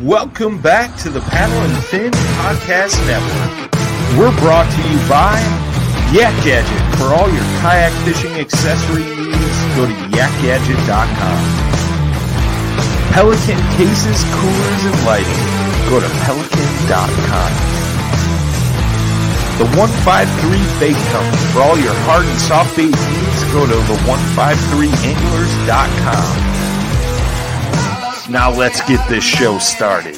Welcome back to the Paddle and Fin Podcast Network. We're brought to you by Yak Gadget. For all your kayak fishing accessory needs, go to yakgadget.com. Pelican cases, coolers, and lighting. Go to pelican.com. The 153 Bait Company. For all your hard and soft bait needs, go to the 153anglers.com. Now let's get this show started.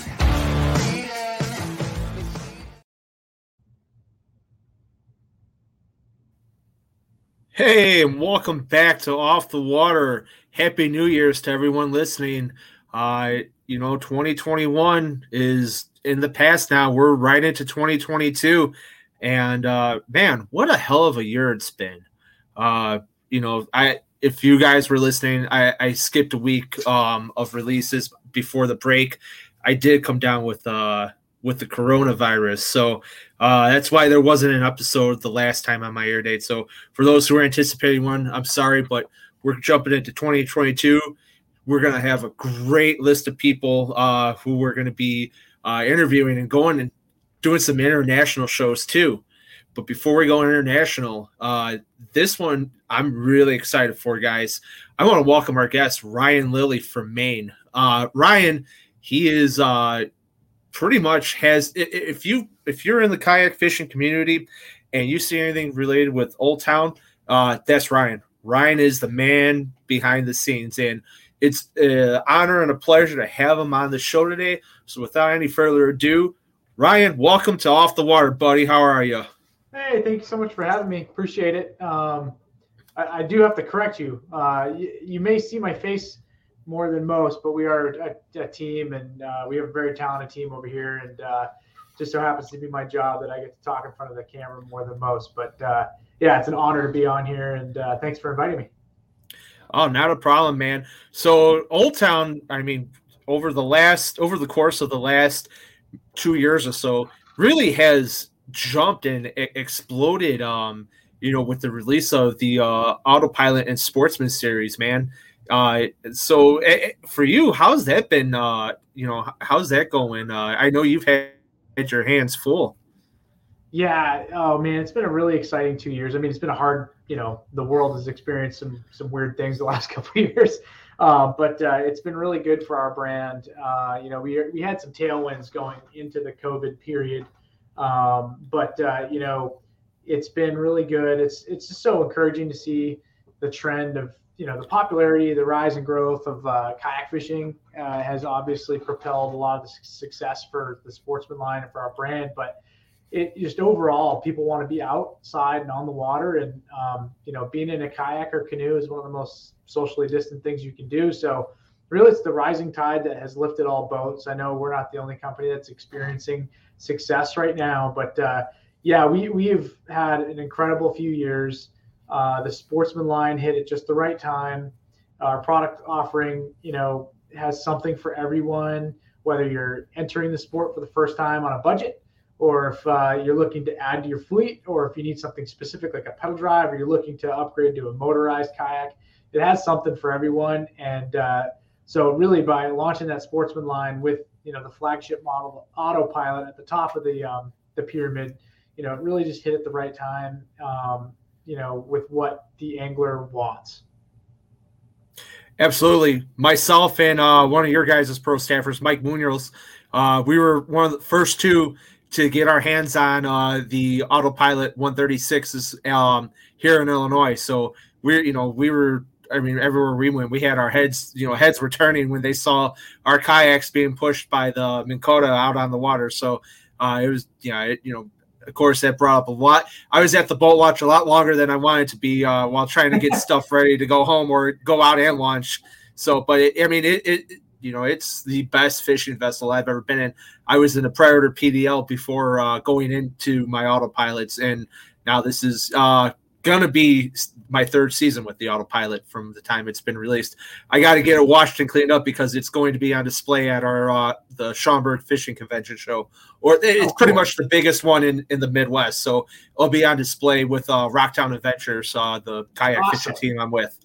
Hey, and welcome back to Off the Water. Happy New Year's to everyone listening. Uh, you know, 2021 is in the past now. We're right into 2022. And uh man, what a hell of a year it's been. Uh, you know, I if you guys were listening, I, I skipped a week um of releases before the break. I did come down with uh with the coronavirus. So uh, that's why there wasn't an episode the last time on my air date. So for those who are anticipating one, I'm sorry, but we're jumping into 2022. We're to have a great list of people uh, who we're to be uh, interviewing and going and doing some international shows too. But before we go international, uh, this one I'm really excited for, guys. I want to welcome our guest Ryan Lilly from Maine. Uh, Ryan, he is uh, pretty much has if you if you're in the kayak fishing community and you see anything related with Old Town, uh, that's Ryan. Ryan is the man behind the scenes, and it's an honor and a pleasure to have him on the show today. So, without any further ado, Ryan, welcome to Off the Water, buddy. How are you? Hey, thank you so much for having me. Appreciate it. Um, I, I, do have to correct you. Uh, you. You may see my face more than most, but we are a, a team, and uh, we have a very talented team over here, and uh, just so happens to be my job that I get to talk in front of the camera more than most. But uh, yeah, it's an honor to be on here, and uh, thanks for inviting me. Oh, not a problem, man. So Old Town, I mean, over the last over the course of the last two years or so, really has jumped and exploded. Um, you know, with the release of the uh, Autopilot and Sportsman series, man. Uh, so eh, eh, for you, how's that been? Uh, you know, how's that going? Uh, I know you've had your hands full. Yeah. Oh man, it's been a really exciting two years. I mean, it's been a hard. You know, the world has experienced some some weird things the last couple years, uh, but uh, it's been really good for our brand. Uh, you know, we we had some tailwinds going into the COVID period, um, but uh, you know, it's been really good. It's it's just so encouraging to see the trend of you know the popularity, the rise and growth of uh, kayak fishing uh, has obviously propelled a lot of the success for the sportsman line and for our brand. But it just overall people want to be outside and on the water and um, you know being in a kayak or canoe is one of the most socially distant things you can do so really it's the rising tide that has lifted all boats i know we're not the only company that's experiencing success right now but uh, yeah we, we've had an incredible few years uh, the sportsman line hit at just the right time our product offering you know has something for everyone whether you're entering the sport for the first time on a budget or if uh, you're looking to add to your fleet, or if you need something specific like a pedal drive, or you're looking to upgrade to a motorized kayak, it has something for everyone. And uh, so, really, by launching that Sportsman line with you know the flagship model autopilot at the top of the um, the pyramid, you know, it really just hit at the right time. Um, you know, with what the angler wants. Absolutely. Myself and uh, one of your guys' as pro staffers, Mike Munoz, uh, we were one of the first two to get our hands on uh, the autopilot 136s um, here in Illinois. So we're, you know, we were, I mean, everywhere we went, we had our heads, you know, heads were turning when they saw our kayaks being pushed by the Minn Kota out on the water. So uh, it was, yeah, it, you know, of course, that brought up a lot. I was at the boat launch a lot longer than I wanted to be uh, while trying to get stuff ready to go home or go out and launch. So, but it, I mean, it, it you know, it's the best fishing vessel I've ever been in. I was in a Predator PDL before uh, going into my autopilots, and now this is uh, gonna be my third season with the autopilot from the time it's been released. I got to get it washed and cleaned up because it's going to be on display at our uh, the Schaumburg Fishing Convention show, or it's oh, pretty much the biggest one in in the Midwest. So it'll be on display with uh, Rocktown Adventures, uh, the kayak awesome. fishing team I'm with.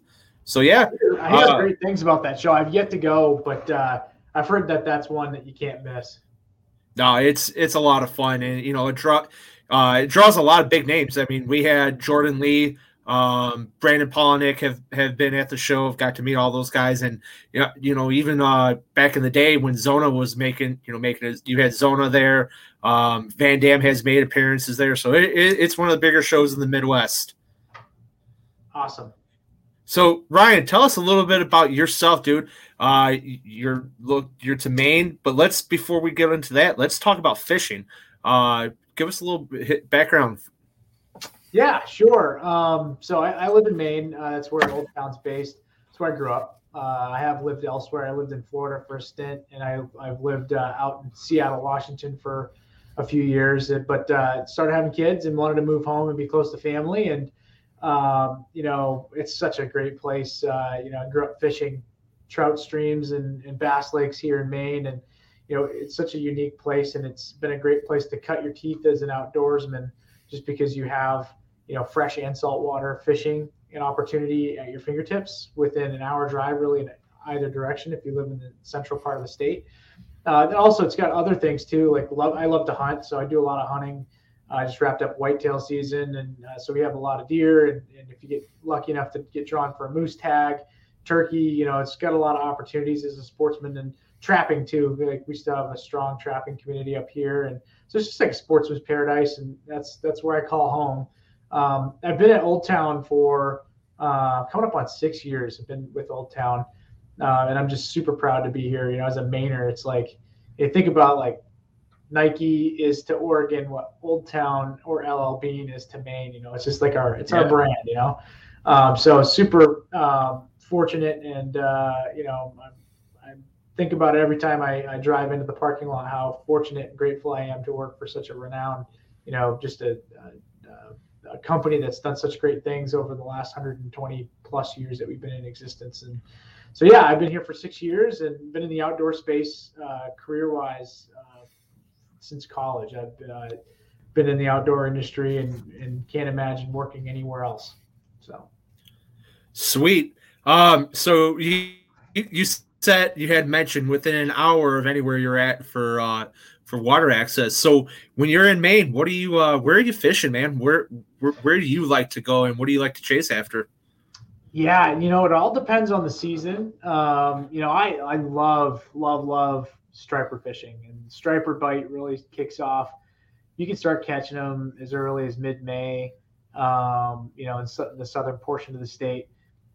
So yeah, I hear uh, great things about that show. I've yet to go, but uh, I've heard that that's one that you can't miss. No, it's it's a lot of fun, and you know it draw uh, it draws a lot of big names. I mean, we had Jordan Lee, um, Brandon Palaniuk have have been at the show. I've got to meet all those guys, and you know, you know even uh, back in the day when Zona was making, you know, making it, you had Zona there. Um, VanDam has made appearances there, so it, it, it's one of the bigger shows in the Midwest. Awesome. So Ryan, tell us a little bit about yourself, dude. Uh, you're look you're to Maine, but let's before we get into that, let's talk about fishing. Uh, give us a little bit background. Yeah, sure. Um, so I, I, live in Maine. Uh, that's where Old Town's based. That's where I grew up. Uh, I have lived elsewhere. I lived in Florida for a stint, and I, I've lived uh, out in Seattle, Washington for a few years. But uh, started having kids and wanted to move home and be close to family. And um, you know, it's such a great place. Uh, you know, I grew up fishing trout streams and, and bass lakes here in Maine, and you know, it's such a unique place, and it's been a great place to cut your teeth as an outdoorsman, just because you have you know fresh and saltwater fishing an opportunity at your fingertips within an hour drive, really in either direction if you live in the central part of the state. Uh, and also, it's got other things too. Like love, I love to hunt, so I do a lot of hunting. I just wrapped up whitetail season, and uh, so we have a lot of deer. And, and, if you get lucky enough to get drawn for a moose tag, turkey, you know, it's got a lot of opportunities as a sportsman and trapping too. Like we still have a strong trapping community up here, and so it's just like a sportsman's paradise, and that's that's where I call home. Um, I've been at Old Town for uh, coming up on six years. I've been with Old Town, uh, and I'm just super proud to be here. You know, as a Mainer, it's like you think about like Nike is to Oregon what Old Town or LL Bean is to Maine. You know, it's just like our it's yeah. our brand. You know, um, so super um, fortunate, and uh, you know, I, I, think about it every time I, I, drive into the parking lot how fortunate and grateful I am to work for such a renowned, you know, just a, a, a company that's done such great things over the last 120 plus years that we've been in existence, and so yeah, I've been here for six years and been in the outdoor space uh, career wise. Uh, since college. I've uh, been in the outdoor industry and, and can't imagine working anywhere else. So sweet. Um, so you you said you had mentioned within an hour of anywhere you're at for uh, for water access. So when you're in Maine, what do you uh, where are you fishing, man? Where, where where do you like to go, and what do you like to chase after? Yeah, you know, it all depends on the season. Um, you know, I I love love love striper fishing, and striper bite really kicks off. You can start catching them as early as mid-May, um, you know, in the southern portion of the state,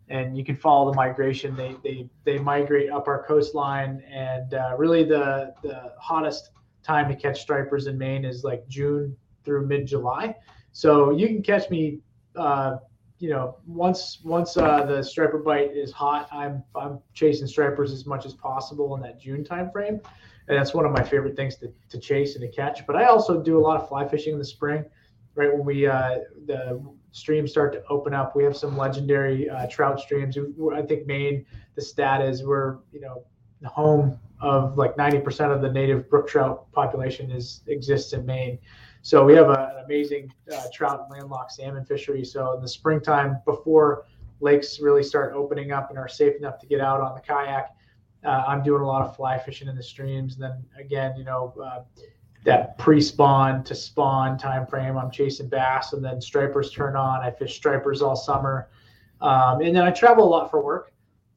and you can follow the migration. They they they migrate up our coastline, and uh, really the the hottest time to catch stripers in Maine is like June through mid July. So you can catch me, uh, you know, once once uh, the striper bite is hot, I'm I'm chasing stripers as much as possible in that June timeframe, and that's one of my favorite things to, to chase and to catch. But I also do a lot of fly fishing in the spring, right when we uh, the streams start to open up. We have some legendary uh, trout streams. I think Maine, the stat is we're you know home of like 90% of the native brook trout population is exists in Maine. So we have a, an amazing uh, trout and landlocked salmon fishery. So in the springtime, before lakes really start opening up and are safe enough to get out on the kayak, uh, I'm doing a lot of fly fishing in the streams. And then again, you know, uh, that pre-spawn to spawn time frame, I'm chasing bass, and then stripers turn on. I fish stripers all summer, um, and then I travel a lot for work.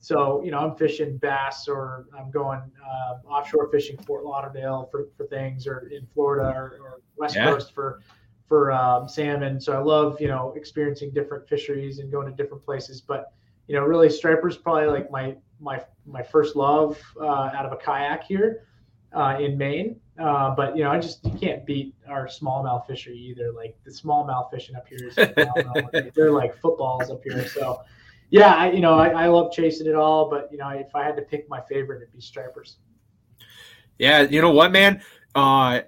So, you know, I'm fishing bass or I'm going uh, offshore fishing Fort Lauderdale for, for things or in Florida or, or West yeah. Coast for for um, salmon. So I love, you know, experiencing different fisheries and going to different places. But, you know, really stripers probably like my my my first love uh, out of a kayak here uh, in Maine. Uh, but you know, I just you can't beat our smallmouth fishery either. Like the smallmouth fishing up here is they're like footballs up here. So yeah, I, you know, I, I love chasing it all, but you know, if I had to pick my favorite, it'd be stripers. Yeah, you know what, man? Uh,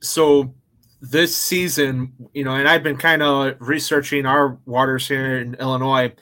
so this season, you know, and I've been kind of researching our waters here in Illinois,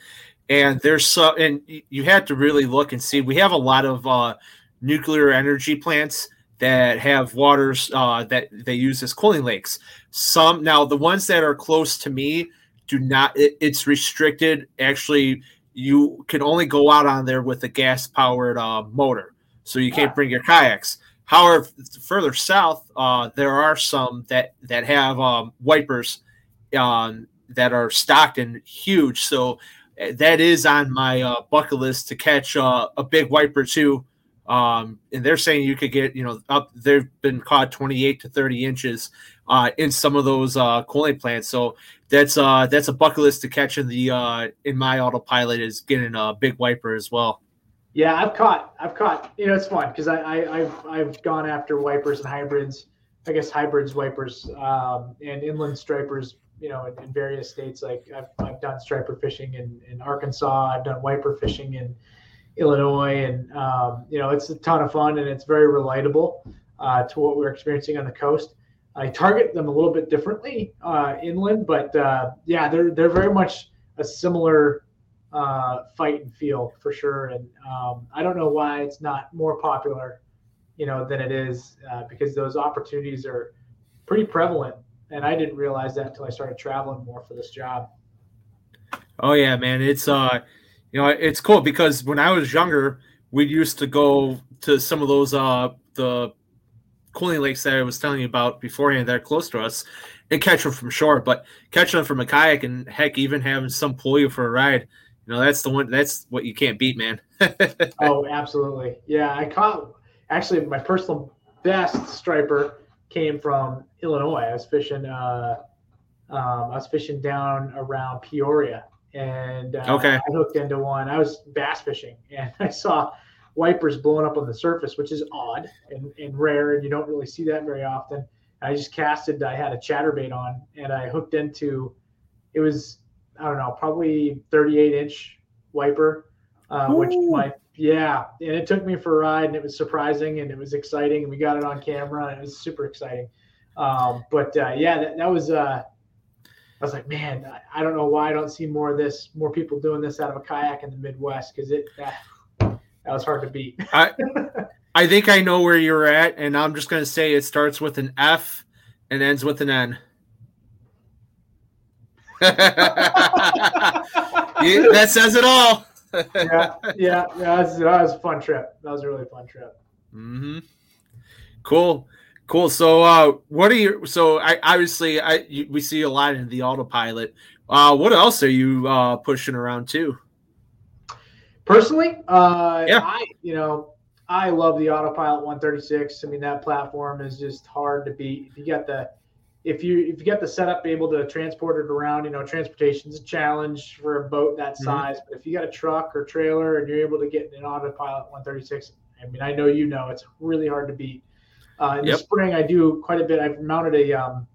and there's so, and you have to really look and see. We have a lot of uh, nuclear energy plants that have waters uh, that they use as cooling lakes. Some now the ones that are close to me do not. It, it's restricted. Actually, you can only go out on there with a gas powered uh, motor, so you can't bring your kayaks. However, further south, uh, there are some that that have um, wipers um, that are stocked and huge. So uh, that is on my uh, bucket list to catch uh, a big wiper too. Um, and they're saying you could get, you know, up. They've been caught 28 to 30 inches uh, in some of those uh, cooling plants. So that's uh, that's a bucket list to catch in the uh, in my autopilot is getting a big wiper as well. Yeah, I've caught, I've caught. You know, it's fun because I, I, have I've gone after wipers and hybrids. I guess hybrids, wipers, um, and inland stripers. You know, in, in, various states. Like I've, I've done striper fishing in, in Arkansas. I've done wiper fishing in Illinois, and um, you know it's a ton of fun and it's very relatable uh, to what we're experiencing on the coast. I target them a little bit differently uh, inland, but uh, yeah, they're they're very much a similar uh, fight and feel for sure. And um, I don't know why it's not more popular, you know, than it is uh, because those opportunities are pretty prevalent. And I didn't realize that until I started traveling more for this job. Oh yeah, man, it's uh you know, it's cool because when I was younger, we used to go to some of those uh the cooling lakes that I was telling you about beforehand that are close to us and catch them from shore. But catching them from a kayak and heck, even having some pull you for a ride, you know, that's the one. That's what you can't beat, man. oh, absolutely. Yeah, I caught actually my personal best striper came from Illinois. I was fishing. Uh, um, I was fishing down around Peoria and uh, okay. I hooked into one. I was bass fishing, and I saw wipers blowing up on the surface, which is odd and, and rare, and you don't really see that very often. I just casted. I had a chatterbait on, and I hooked into. It was I don't know, probably 38 inch wiper, uh, which my yeah, and it took me for a ride, and it was surprising, and it was exciting, and we got it on camera, and it was super exciting. Um, but uh, yeah, that, that was uh, I was like, man, I don't know why I don't see more of this, more people doing this out of a kayak in the Midwest because it that, that was hard to beat. I I think I know where you're at, and I'm just gonna say it starts with an F and ends with an N. yeah, that says it all. yeah, yeah, yeah. That was, that was, a fun trip. That was a really fun trip. Mm-hmm. Cool. Cool. So, uh, what are you? So, I obviously, I you, we see a lot in the autopilot. Uh, what else are you uh, pushing around too? Personally, uh, yeah, I you know I love the autopilot 136. I mean, that platform is just hard to beat. If you got the if you if you get the setup able to transport it around, you know, transportation is a challenge for a boat that mm-hmm. size. Mm-hmm. But if you got a truck or trailer and you're able to get an autopilot 136, I mean, I know you know it's really hard to beat. Uh, in yep. the spring, I do quite a bit. I've mounted a um,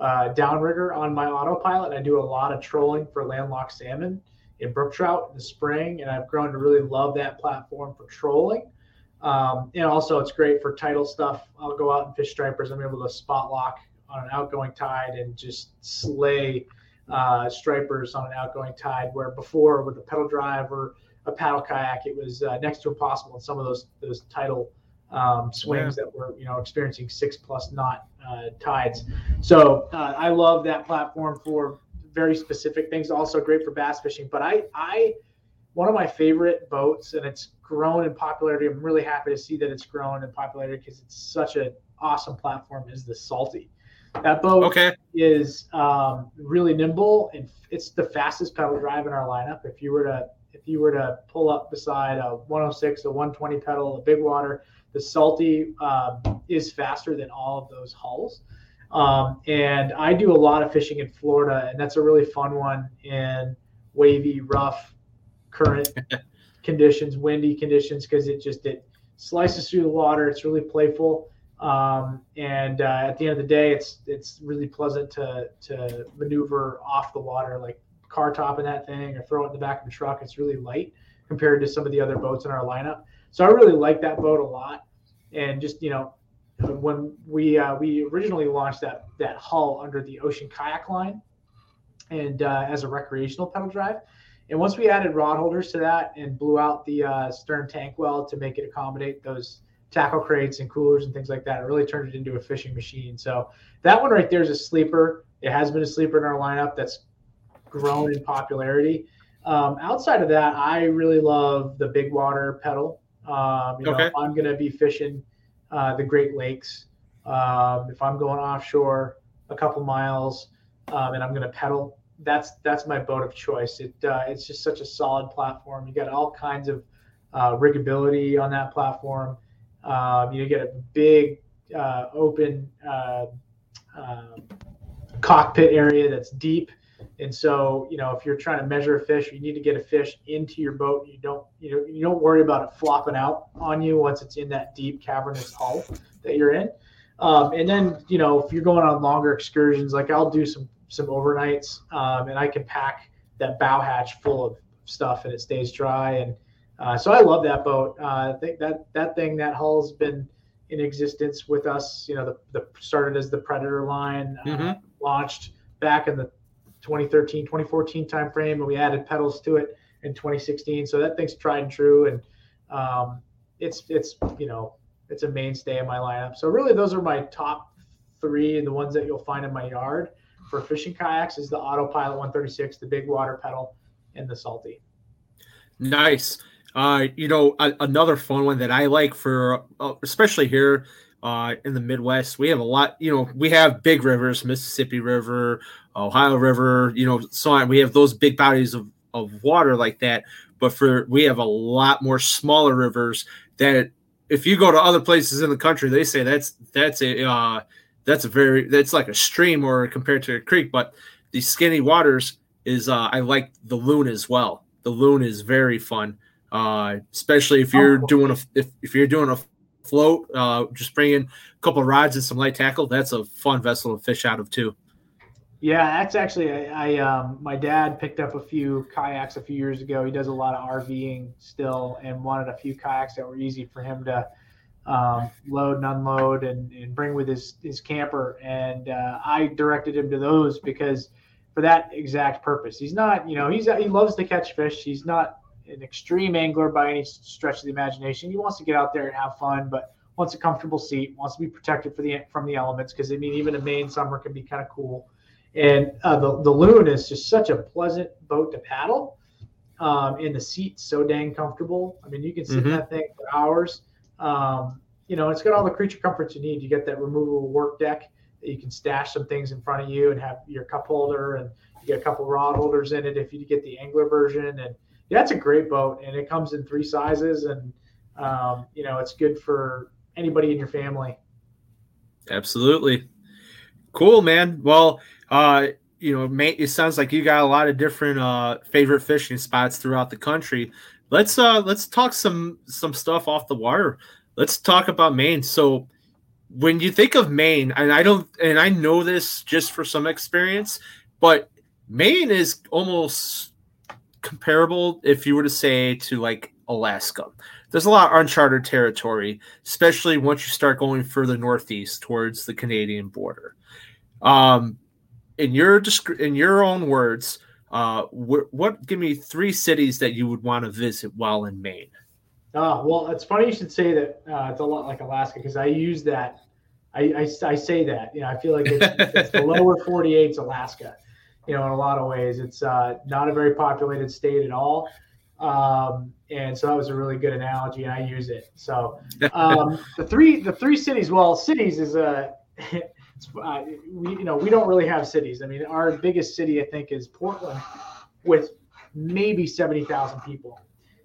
uh, downrigger on my autopilot. I do a lot of trolling for landlocked salmon in brook trout in the spring, and I've grown to really love that platform for trolling. Um, and also, it's great for tidal stuff. I'll go out and fish stripers. I'm able to spot lock on an outgoing tide and just slay uh, stripers on an outgoing tide. Where before, with a pedal drive or a paddle kayak, it was uh, next to impossible in some of those those tidal um, swings yeah. that were you know experiencing six plus knot uh, tides. So uh, I love that platform for very specific things. Also great for bass fishing. But I I one of my favorite boats, and it's grown in popularity. I'm really happy to see that it's grown in popularity because it's such an awesome platform. Is the Salty? That boat okay. is um, really nimble and it's the fastest pedal drive in our lineup. If you were to if you were to pull up beside a 106, a 120 pedal, a big water, the Salty um, is faster than all of those hulls. Um, and I do a lot of fishing in Florida, and that's a really fun one in wavy, rough, current conditions, windy conditions, because it just it slices through the water. It's really playful, um, and uh, at the end of the day, it's it's really pleasant to to maneuver off the water, like car topping that thing or throw it in the back of the truck. It's really light compared to some of the other boats in our lineup. So I really like that boat a lot, and just you know when we uh, we originally launched that that hull under the Ocean Kayak line, and uh, as a recreational pedal drive, and once we added rod holders to that and blew out the uh, stern tank well to make it accommodate those tackle crates and coolers and things like that, it really turned it into a fishing machine. So that one right there is a sleeper. It has been a sleeper in our lineup that's grown in popularity. Um, outside of that, I really love the big water pedal. Um, you okay. know, I'm going to be fishing uh, the Great Lakes. Um, if I'm going offshore a couple miles um, and I'm going to pedal, that's that's my boat of choice. It uh, it's just such a solid platform. You got all kinds of uh, riggability on that platform. Um, you get a big uh, open uh, um, cockpit area that's deep. And so, you know, if you're trying to measure a fish, you need to get a fish into your boat. You don't, you know, you don't worry about it flopping out on you once it's in that deep cavernous hull that you're in. Um, and then, you know, if you're going on longer excursions, like I'll do some some overnights, um, and I can pack that bow hatch full of stuff, and it stays dry. And uh, so I love that boat. Uh, I think that that thing, that hull's been in existence with us. You know, the, the started as the Predator line, uh, mm-hmm. launched back in the 2013, 2014 timeframe, and we added pedals to it in 2016. So that thing's tried and true, and um, it's it's you know it's a mainstay in my lineup. So really, those are my top three, and the ones that you'll find in my yard for fishing kayaks is the Autopilot 136, the big water pedal, and the Salty. Nice. Uh, you know, a, another fun one that I like for, uh, especially here uh, in the Midwest, we have a lot. You know, we have big rivers, Mississippi River, Ohio River, you know, so on. We have those big bodies of, of water like that. But for we have a lot more smaller rivers that if you go to other places in the country, they say that's that's a uh, that's a very that's like a stream or compared to a creek. But these skinny waters is uh, I like the loon as well. The loon is very fun, uh, especially if you're oh. doing a if, if you're doing a float, uh, just bring in a couple rods and some light tackle. That's a fun vessel to fish out of too. Yeah, that's actually I, I um, my dad picked up a few kayaks a few years ago. He does a lot of RVing still, and wanted a few kayaks that were easy for him to um, load and unload and, and bring with his his camper. And uh, I directed him to those because for that exact purpose. He's not, you know, he's he loves to catch fish. He's not an extreme angler by any stretch of the imagination. He wants to get out there and have fun, but wants a comfortable seat, wants to be protected for the from the elements because I mean even a Maine summer can be kind of cool. And uh, the, the Loon is just such a pleasant boat to paddle. Um, and the seat's so dang comfortable. I mean, you can sit mm-hmm. in that thing for hours. Um, you know, it's got all the creature comforts you need. You get that removable work deck that you can stash some things in front of you and have your cup holder, and you get a couple rod holders in it if you get the angler version. And it's a great boat, and it comes in three sizes, and um, you know, it's good for anybody in your family. Absolutely. Cool, man. Well, uh, you know, it sounds like you got a lot of different uh, favorite fishing spots throughout the country. Let's uh, let's talk some some stuff off the water. Let's talk about Maine. So, when you think of Maine, and I don't, and I know this just for some experience, but Maine is almost comparable if you were to say to like Alaska. There's a lot of uncharted territory, especially once you start going further northeast towards the Canadian border. Um, in your in your own words, uh, wh- what give me three cities that you would want to visit while in Maine? Oh, well, it's funny you should say that. Uh, it's a lot like Alaska because I use that. I, I, I, say that. You know, I feel like it's, it's the lower 48's Alaska. You know, in a lot of ways, it's uh, not a very populated state at all. Um, and so that was a really good analogy, and I use it. So um, the three the three cities. Well, cities is a. Uh, we you know we don't really have cities. I mean, our biggest city I think is Portland, with maybe seventy thousand people.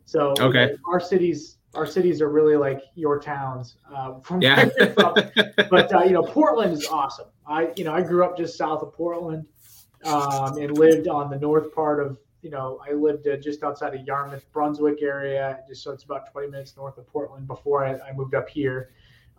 So okay, our cities our cities are really like your towns. Uh, from yeah. but uh, you know, Portland is awesome. I you know I grew up just south of Portland um, and lived on the north part of you know I lived uh, just outside of Yarmouth, Brunswick area, just so it's about 20 minutes north of Portland before I, I moved up here.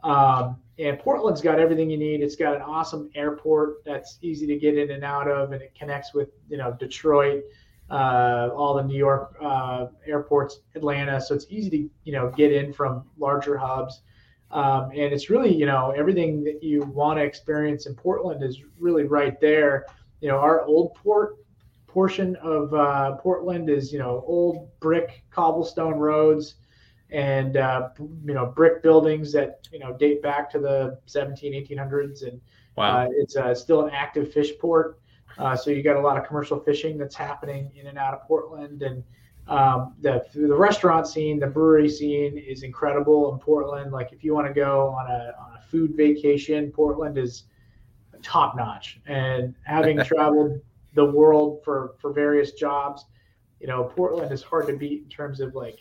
Um, and Portland's got everything you need. It's got an awesome airport that's easy to get in and out of, and it connects with you know Detroit uh, all the New York uh, airports, Atlanta. So it's easy to you know get in from larger hubs, um, and it's really you know everything that you want to experience in Portland is really right there. You know, our old port portion of uh, Portland is you know old brick cobblestone roads and uh, you know brick buildings that you know date back to the 17 1800s and wow. Uh, it's uh, still an active fish port uh, so you got a lot of commercial fishing that's happening in and out of Portland, and um, the the restaurant scene, the brewery scene is incredible in Portland. Like if you want to go on a on a food vacation, Portland is top notch. And having traveled the world for for various jobs, you know Portland is hard to beat in terms of like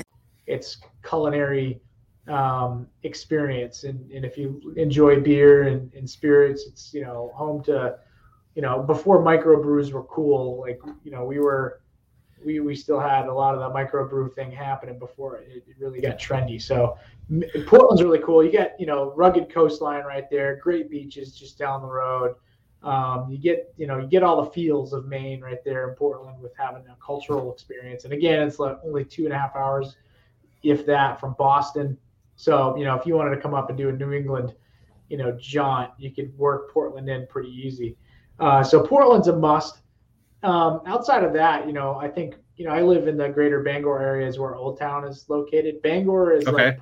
its culinary um, experience. And, and if you enjoy beer and, and spirits, it's you know home to you know before microbrews were cool. Like you know we were we we still had a lot of the microbrew thing happening before it, it really got trendy. So Portland's really cool. You got you know rugged coastline right there, great beaches just down the road. Um, you get you know you get all the feels of Maine right there in Portland with having a cultural experience. And again, it's like only two and a half hours if that, from Boston. So, you know, if you wanted to come up and do a New England, you know, jaunt, you could work Portland in pretty easy. Uh, so Portland's a must. Um, outside of that, you know, I think, you know, I live in the greater Bangor areas where Old Town is located. Bangor is okay. like,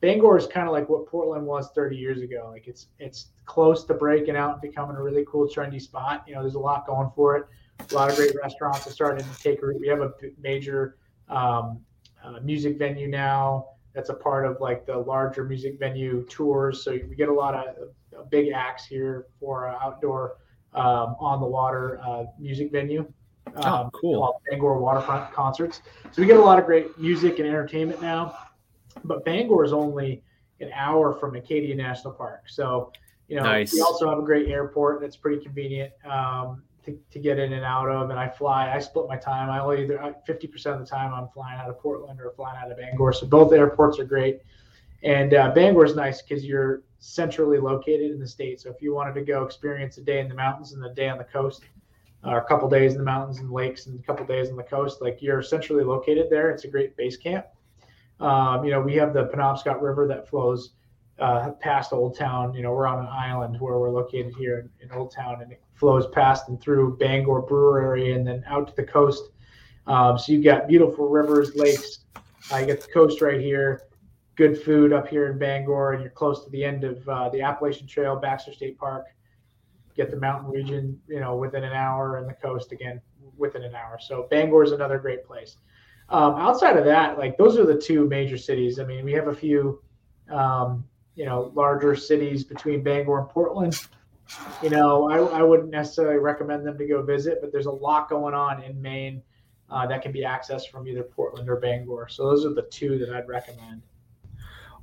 Bangor is kind of like what Portland was 30 years ago. Like it's, it's close to breaking out and becoming a really cool, trendy spot. You know, there's a lot going for it. A lot of great restaurants are starting to take root. We have a major um, uh, music venue now. That's a part of like the larger music venue tours. So we get a lot of uh, big acts here for uh, outdoor um, on the water uh, music venue. Oh, um, oh, cool. Bangor Waterfront Concerts. So we get a lot of great music and entertainment now. But Bangor is only an hour from Acadia National Park. So, you know, nice. we also have a great airport that's pretty convenient. Um, to, to get in and out of. And I fly, I split my time. I only either 50% of the time I'm flying out of Portland or flying out of Bangor. So both airports are great. And uh, Bangor is nice because you're centrally located in the state. So if you wanted to go experience a day in the mountains and a day on the coast, or a couple days in the mountains and lakes and a couple days on the coast, like you're centrally located there. It's a great base camp. Um, you know, we have the Penobscot River that flows uh, past Old Town. You know, we're on an island where we're located here in, in Old Town, and it flows past and through Bangor Brewer and then out to the coast. Um, so you've got beautiful rivers, lakes. Uh, you got the coast right here. Good food up here in Bangor, and you're close to the end of uh, the Appalachian Trail, Baxter State Park. Get the mountain region, you know, within an hour, and the coast again within an hour. So Bangor is another great place. Um, outside of that, like those are the two major cities. I mean, we have a few um, you know larger cities between Bangor and Portland, you know I, I wouldn't necessarily recommend them to go visit, but there's a lot going on in Maine uh, that can be accessed from either Portland or Bangor. So those are the two that I'd recommend.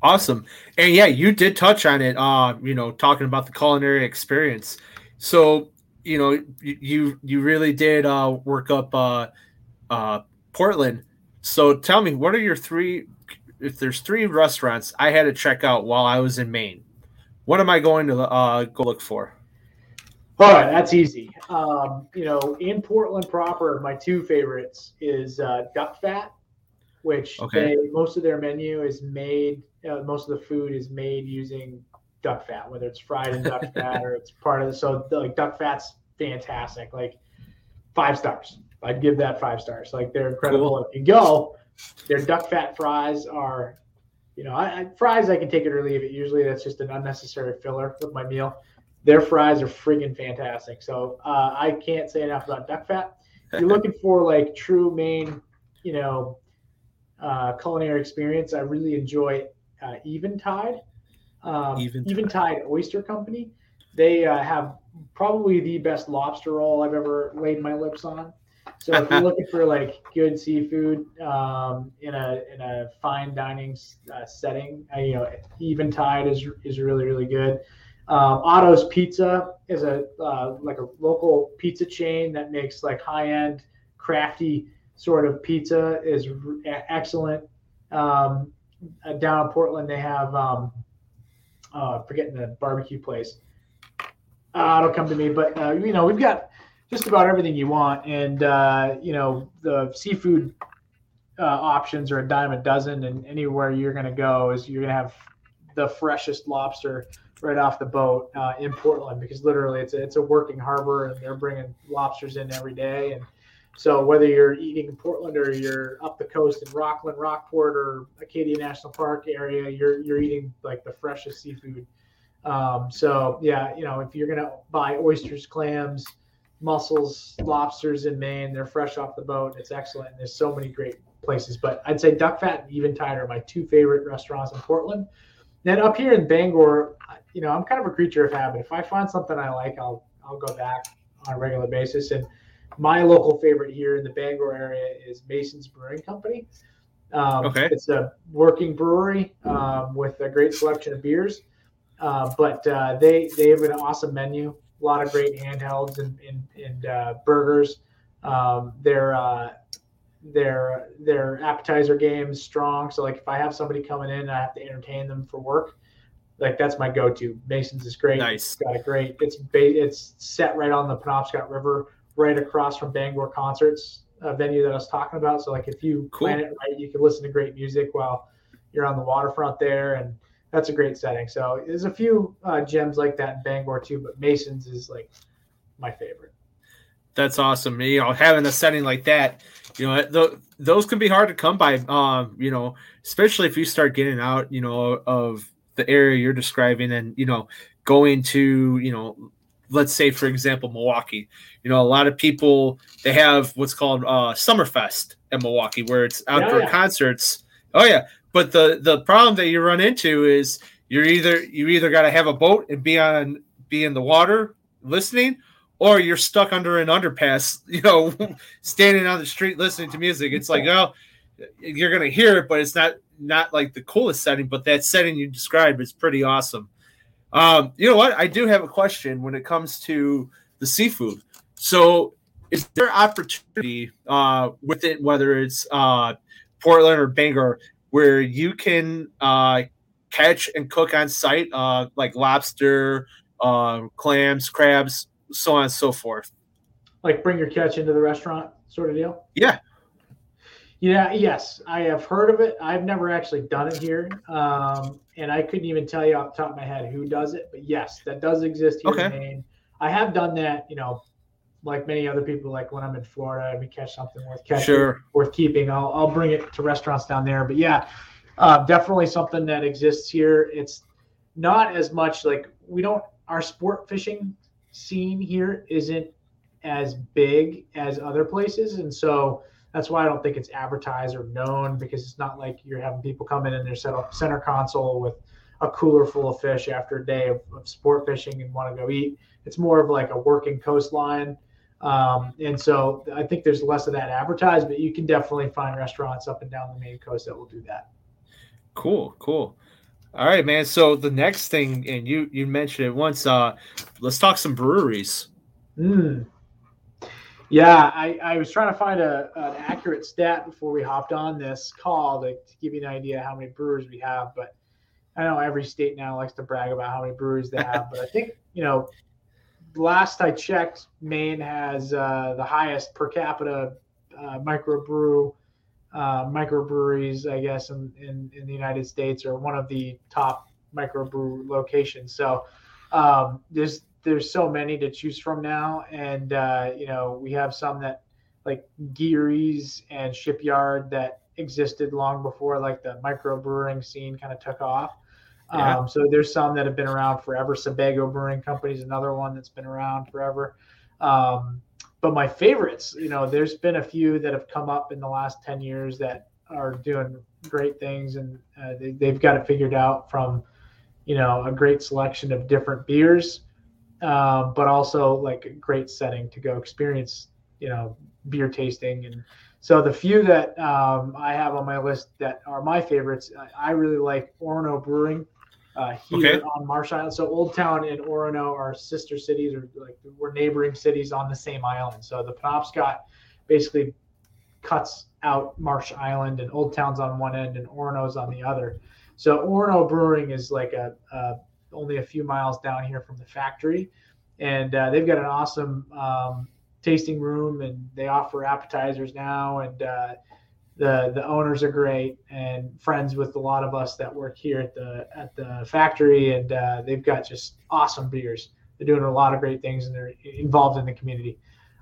Awesome. And yeah, you did touch on it, uh, you know, talking about the culinary experience. So, you know, you you really did uh, work up uh, uh, Portland. So tell me, what are your three if there's three restaurants I had to check out while I was in Maine, what am I going to uh, go look for? All right, that's easy. Um, you know, in Portland proper, my two favorites is uh, duck fat, which okay. they, most of their menu is made. Uh, most of the food is made using duck fat, whether it's fried in duck fat or it's part of the. So like duck fat's fantastic, like five stars. I'd give that five stars. Like they're incredible. Cool. If you go, their duck fat fries are, you know, I, I, fries I can take it or leave it. Usually that's just an unnecessary filler with my meal. Their fries are friggin' fantastic. So uh, I can't say enough about duck fat. If you're looking for like true Maine, you know, uh, culinary experience, I really enjoy uh, Eventide. Um, Eventide. Eventide Oyster Company. They uh, have probably the best lobster roll I've ever laid my lips on. So if you're looking for like good seafood um, in a in a fine dining uh, setting, uh, you know, Eventide is is really really good. Um, Otto's Pizza is a uh, like a local pizza chain that makes like high end, crafty sort of pizza is excellent. Um, uh, down in Portland, they have um, uh, forgetting the barbecue place. Uh, it'll come to me, but uh, you know we've got just about everything you want. And uh, you know, the seafood uh, options are a dime a dozen, and anywhere you're going to go is you're going to have the freshest lobster right off the boat uh, in Portland because literally it's a, it's a working harbor and they're bringing lobsters in every day. And so whether you're eating in Portland or you're up the coast in Rockland, Rockport, or Acadia National Park area, you're you're eating like the freshest seafood. Um, so yeah, you know if you're gonna buy oysters, clams, mussels, lobsters in Maine. They're fresh off the boat. It's excellent. And there's so many great places. But I'd say Duck Fat and Eventide are my two favorite restaurants in Portland. Then up here in Bangor, you know, I'm kind of a creature of habit. If I find something I like, I'll I'll go back on a regular basis. And my local favorite here in the Bangor area is Mason's Brewing Company. Um, okay. It's a working brewery um, with a great selection of beers. Uh, but uh, they they have an awesome menu a lot of great handhelds and, and, and uh, burgers. Um, their uh, their their appetizer game is strong. So like if I have somebody coming in and I have to entertain them for work, like that's my go-to. Mason's is great. Nice. It's got a great. It's it's set right on the Penobscot River, right across from Bangor Concerts a venue that I was talking about. So like if you cool. plan it right, you can listen to great music while you're on the waterfront there and that's a great setting. So there's a few uh, gems like that in Bangor too, but Mason's is like my favorite. That's awesome. You know, having a setting like that, you know, th- those can be hard to come by. Um, you know, especially if you start getting out, you know, of the area you're describing, and you know, going to, you know, let's say for example, Milwaukee. You know, a lot of people they have what's called uh, Summerfest in Milwaukee, where it's outdoor yeah, yeah. concerts. Oh yeah, but the the problem that you run into is you're either you either got to have a boat and be on be in the water listening, or you're stuck under an underpass, you know, standing on the street listening to music. It's like, oh, you're gonna hear it, but it's not not like the coolest setting. But that setting you described is pretty awesome. Um, you know what? I do have a question when it comes to the seafood. So, is there opportunity uh, with it, whether it's uh, Portland or Bangor, where you can uh, catch and cook on site, uh, like lobster, uh, clams, crabs, so on and so forth. Like bring your catch into the restaurant, sort of deal. Yeah. Yeah. Yes, I have heard of it. I've never actually done it here, um, and I couldn't even tell you off the top of my head who does it. But yes, that does exist here okay. in Maine. I have done that, you know, like many other people, like when I'm in Florida and we catch something worth catching, sure. worth keeping, I'll, I'll bring it to restaurants down there. But yeah, uh, definitely something that exists here. It's not as much like we don't, our sport fishing scene here isn't as big as other places. And so that's why I don't think it's advertised or known because it's not like you're having people come in and their set up center console with a cooler full of fish after a day of, of sport fishing and want to go eat. It's more of like a working coastline. Um, and so I think there's less of that advertised, but you can definitely find restaurants up and down the Maine coast that will do that. Cool, cool. All right, man. So the next thing, and you you mentioned it once. Uh, let's talk some breweries. Mm. Yeah, I, I was trying to find a, an accurate stat before we hopped on this call to, to give you an idea how many brewers we have. But I know every state now likes to brag about how many breweries they have. but I think you know, last I checked, Maine has uh, the highest per capita uh, microbrew uh, microbreweries, I guess, in, in, in, the United States, or one of the top microbrew locations. So um, there's there's so many to choose from now, and uh, you know we have some that like Geary's and Shipyard that existed long before like the microbrewing scene kind of took off. Yeah. Um, so there's some that have been around forever. Sebago Brewing Company is another one that's been around forever. Um, but my favorites, you know, there's been a few that have come up in the last 10 years that are doing great things and uh, they, they've got it figured out from, you know, a great selection of different beers, uh, but also like a great setting to go experience, you know, beer tasting. And so the few that um, I have on my list that are my favorites, I, I really like Orono Brewing uh, here okay. on Marsh Island. So Old Town and Orono are sister cities, or like we're neighboring cities on the same island. So the Penobscot basically cuts out Marsh Island, and Old Town's on one end, and Orono's on the other. So Orono Brewing is like a, a only a few miles down here from the factory, and uh, they've got an awesome um, tasting room, and they offer appetizers now, and uh, the the owners are great and friends with a lot of us that work here at the at the factory. And uh, they've got just awesome beers. They're doing a lot of great things and they're involved in the community.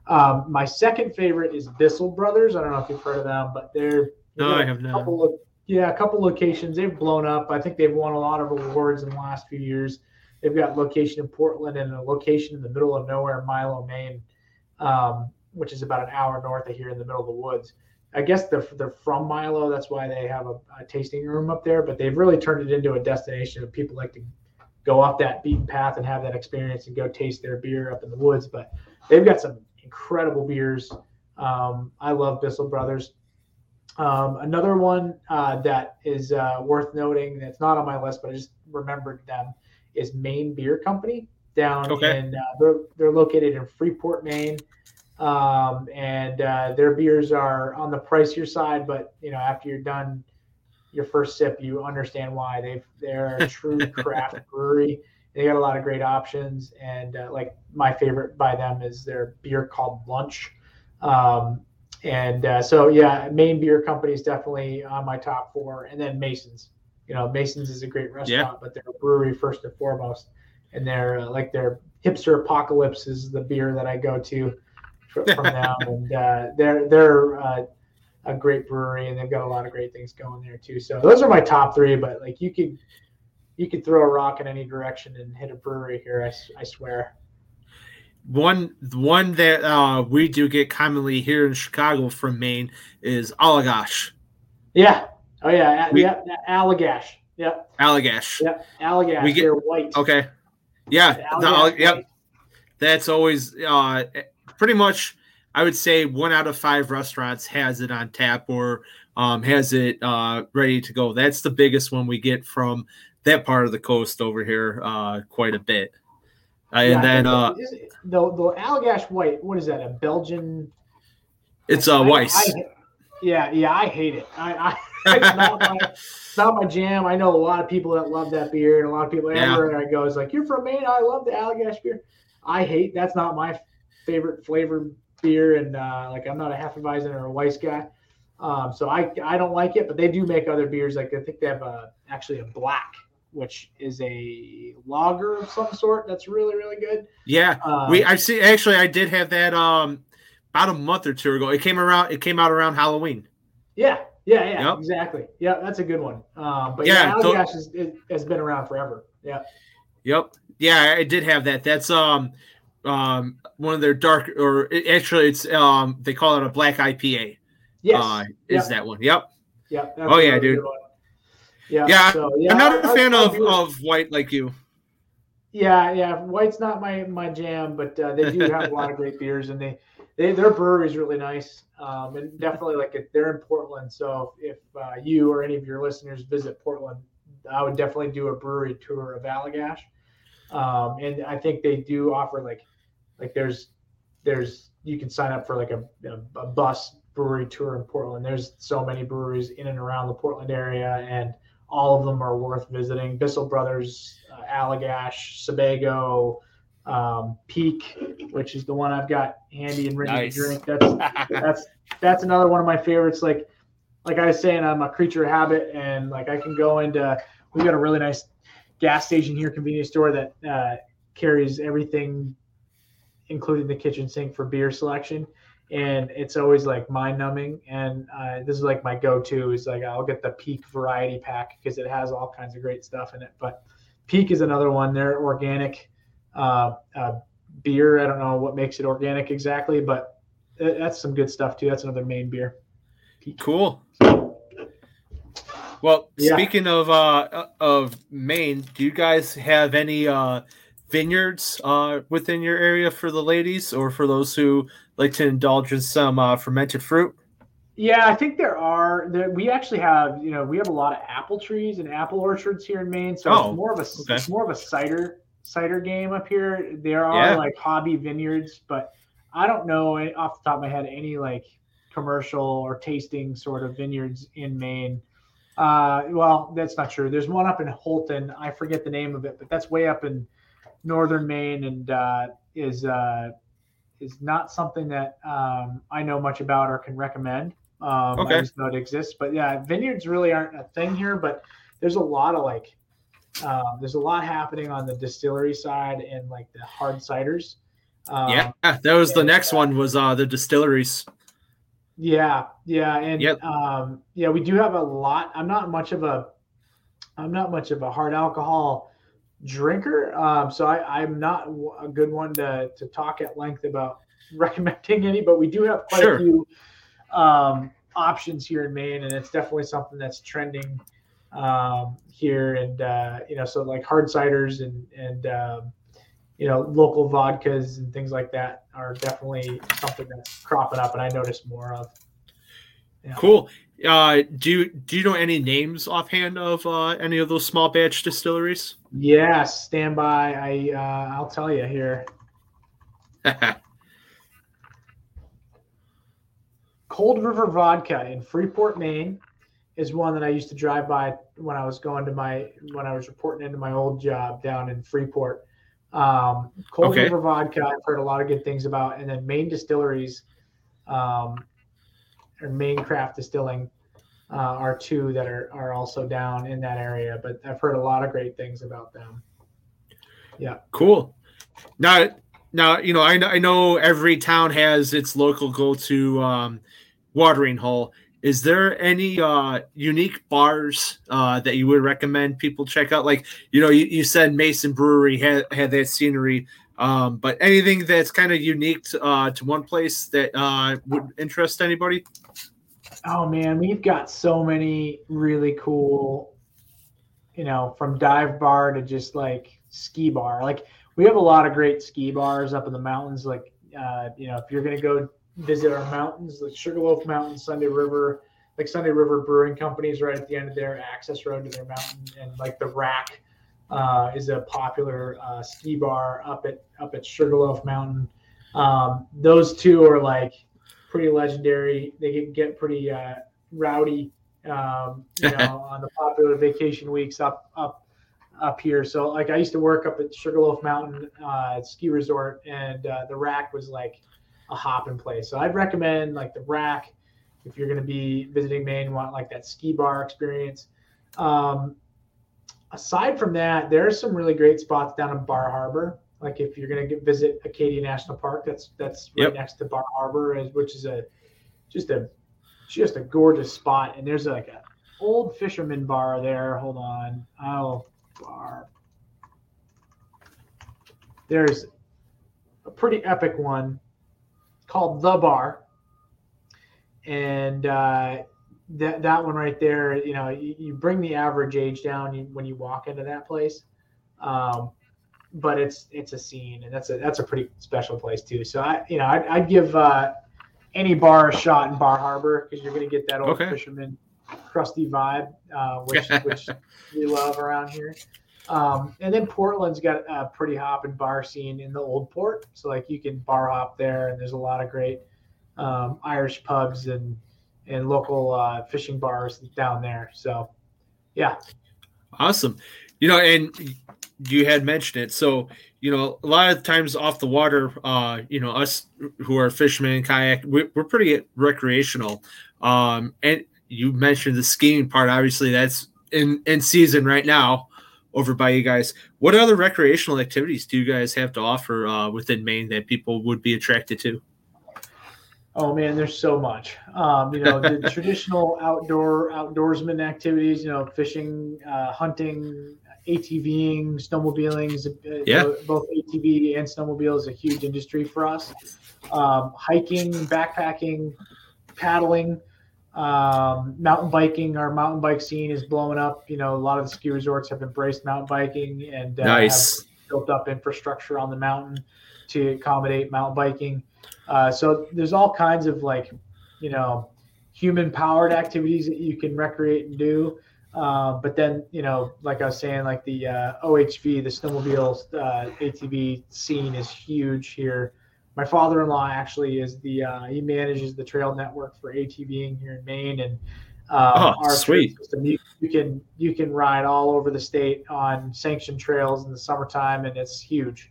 Um, my second favorite is bissell brothers. I don't know if you've heard of them but they're no i have not. of, yeah a couple locations. They've blown up. I think they've won a lot of awards in the last few years. They've got location in portland and a location in the middle of nowhere milo maine um, which is about an hour north of here in the middle of the woods I guess they're they're from Milo. That's why they have a, a, tasting room up there. But they've really turned it into a destination of people like to go off that beaten path and have that experience and go taste their beer up in the woods. But they've got some incredible beers. Um, I love Bissell Brothers. Um, another one uh, that is uh, worth noting that's not on my list, but I just remembered them is Maine Beer Company down okay. in uh, they're they're located in Freeport, Maine. Um, and uh, their beers are on the pricier side, but you know after you're done your first sip, you understand why they've they're a true craft brewery. They got a lot of great options, and uh, like my favorite by them is their beer called Lunch. Um, and uh, so yeah, Maine beer company is definitely on my top four, and then Masons. You know, Masons is a great restaurant, yeah. but they're a brewery first and foremost, and they're uh, like their hipster apocalypse is the beer that I go to from, them, and uh, they're they're uh, a great brewery, and they've got a lot of great things going there too. So those are my top three. But like you could you could throw a rock in any direction and hit a brewery here. I, I swear. One one that uh, we do get commonly here in Chicago from Maine is Allagash. Yeah. Oh yeah. We, yeah. Allagash. Yep. Allagash. Yep. Allagash. We get, They're white. Okay. Yeah. The, yep. That's always uh, pretty much I would say one out of five restaurants has it on tap or um, has it uh, ready to go. That's the biggest one we get from that part of the coast over here uh, quite a bit. Uh, yeah, and then uh, the, the Allagash White, what is that? A Belgian? It's a uh, Weiss. Yeah, yeah, I hate it. I, I it's, not my, it's not my jam. I know a lot of people that love that beer, and a lot of people yeah. everywhere I go is like, "You're from Maine. I love the Allagash beer." I hate that's not my favorite flavor beer, and uh, like I'm not a Hefeweizen or a Weiss guy, um, so I I don't like it. But they do make other beers. Like I think they have a actually a black, which is a lager of some sort. That's really really good. Yeah, um, we I see. Actually, I did have that um about a month or two ago. It came around. It came out around Halloween. Yeah, yeah, yeah, yep. exactly. Yeah, that's a good one. Um, but yeah, yeah Allagash has, has been around forever. Yeah. Yep. Yeah, I did have that. That's um um, one of their dark, or actually, it's um, they call it a black IPA. Yes, uh, is yep. that one? Yep. Yep. Oh yeah, dude. Yeah, yeah, so, yeah I'm not a fan of, of white like you. Yeah, yeah, white's not my my jam, but uh, they do have a lot of great beers, and they, they their brewery is really nice, um, and definitely like if they're in Portland. So if uh, you or any of your listeners visit Portland, I would definitely do a brewery tour of Allagash, um, and I think they do offer like like there's there's you can sign up for like a, a, a bus brewery tour in Portland. There's so many breweries in and around the Portland area, and all of them are worth visiting. Bissell Brothers, uh, Allagash, Sebago, um, Peak, which is the one I've got handy and ready nice. to drink. That's that's that's another one of my favorites. Like like I was saying, I'm a creature of habit, and like I can go into. we've got a really nice gas station here, convenience store that uh, carries everything, including the kitchen sink for beer selection and it's always like mind numbing. And uh, this is like my go-to is like I'll get the Peak variety pack because it has all kinds of great stuff in it. But Peak is another one. They're organic uh, uh, beer. I don't know what makes it organic exactly, but that's some good stuff too. That's another Maine beer. Peak. Cool. Well, yeah. speaking of uh, of Maine, do you guys have any uh, vineyards uh, within your area for the ladies or for those who like to indulge in some uh, fermented fruit? Yeah, I think there are. There, we actually have, you know, we have a lot of apple trees and apple orchards here in Maine. So oh, it's more of a okay. it's more of a cider cider game up here. There are yeah. like hobby vineyards, but I don't know off the top of my head any like commercial or tasting sort of vineyards in Maine. Uh, well, that's not true. There's one up in Houlton. I forget the name of it, but that's way up in northern Maine and uh, is uh, is not something that um, I know much about or can recommend. Um, okay. I just know it exists, but yeah, vineyards really aren't a thing here. But there's a lot of like, um, there's a lot happening on the distillery side and like the hard ciders. Um, yeah, that was the next uh, one was uh, the distilleries. Yeah, yeah, and yep. um, yeah, we do have a lot. I'm not much of a, I'm not much of a hard alcohol drinker. Um, so I, am not a good one to, to talk at length about recommending any, but we do have quite sure. a few um, options here in Maine, and it's definitely something that's trending um, here. And uh, you know, so like hard ciders and and um, you know local vodkas and things like that are definitely something that's cropping up, and I notice more of. Yeah. Cool. Uh, do you do you know any names offhand of uh, any of those small batch distilleries? Yes, stand by. I uh, I'll tell you here. Cold River Vodka in Freeport, Maine, is one that I used to drive by when I was going to my when I was reporting into my old job down in Freeport. Um, Cold okay. River Vodka, I've heard a lot of good things about, and then Maine Distilleries. Um, or Maine Craft Distilling uh, are two that are are also down in that area. But I've heard a lot of great things about them. Yeah. Cool. Now, now you know I, I know every town has its local go to um, watering hole. Is there any uh, unique bars uh, that you would recommend people check out? Like you know, you, you said Mason Brewery had had that scenery. Um, but anything that's kind of unique to, uh, to one place that uh, would interest anybody? Oh man, we've got so many really cool, you know, from dive bar to just like ski bar. Like we have a lot of great ski bars up in the mountains. Like, uh, you know, if you're gonna go visit our mountains, like Sugarloaf Mountain, Sunday River, like Sunday River Brewing Company is right at the end of their access road to their mountain, and like the Rack uh, is a popular uh, ski bar up at up at Sugarloaf Mountain. Um, those two are like pretty legendary. They can get pretty uh, rowdy, um, you know, on the popular vacation weeks up up up here. So like I used to work up at Sugarloaf Mountain uh, ski resort, and uh, the rack was like a hopping place. So I'd recommend like the rack if you're going to be visiting Maine, want like that ski bar experience. Um, aside from that, there are some really great spots down in Bar Harbor. Like if you're going to visit Acadia National Park, that's that's right yep. next to Bar Harbor, which is a just a just a gorgeous spot. And there's like a old fisherman bar there. Hold on, oh bar. There's a pretty epic one called the Bar, and uh, that that one right there, you know, you, you bring the average age down when you walk into that place. Um, but it's it's a scene, and that's a that's a pretty special place too. So I, you know, I'd, I'd give uh, any bar a shot in Bar Harbor because you're going to get that old okay. fisherman crusty vibe, uh, which which we love around here. Um, and then Portland's got a pretty hopping bar scene in the old port, so like you can bar hop there, and there's a lot of great um, Irish pubs and and local uh, fishing bars down there. So, yeah, awesome. You know, and you had mentioned it. So, you know, a lot of times off the water, uh, you know, us who are fishermen and kayak, we're, we're pretty recreational. Um, and you mentioned the skiing part. Obviously, that's in in season right now over by you guys. What other recreational activities do you guys have to offer uh, within Maine that people would be attracted to? Oh man, there's so much. Um, you know, the traditional outdoor outdoorsman activities. You know, fishing, uh, hunting, ATVing, snowmobiling. Uh, yeah. both ATV and snowmobile is a huge industry for us. Um, hiking, backpacking, paddling, um, mountain biking. Our mountain bike scene is blowing up. You know, a lot of the ski resorts have embraced mountain biking and uh, nice. built up infrastructure on the mountain to accommodate mountain biking. Uh, so there's all kinds of like, you know, human powered activities that you can recreate and do. Uh, but then, you know, like I was saying, like the uh, OHV, the snowmobile uh, ATV scene is huge here. My father-in-law actually is the uh, he manages the trail network for ATVing here in Maine, and um, oh, our sweet. System, you, you, can you can ride all over the state on sanctioned trails in the summertime, and it's huge.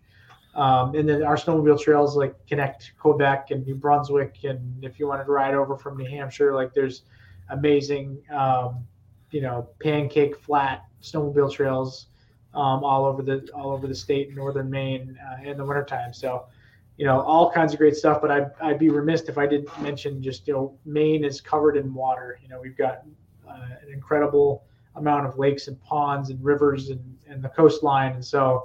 Um, and then our snowmobile trails like connect Quebec and New Brunswick, and if you wanted to ride over from New Hampshire, like there's amazing, um, you know, pancake flat snowmobile trails um, all over the all over the state northern Maine uh, in the wintertime. So, you know, all kinds of great stuff. But I'd, I'd be remiss if I didn't mention just you know Maine is covered in water. You know, we've got uh, an incredible amount of lakes and ponds and rivers and, and the coastline, and so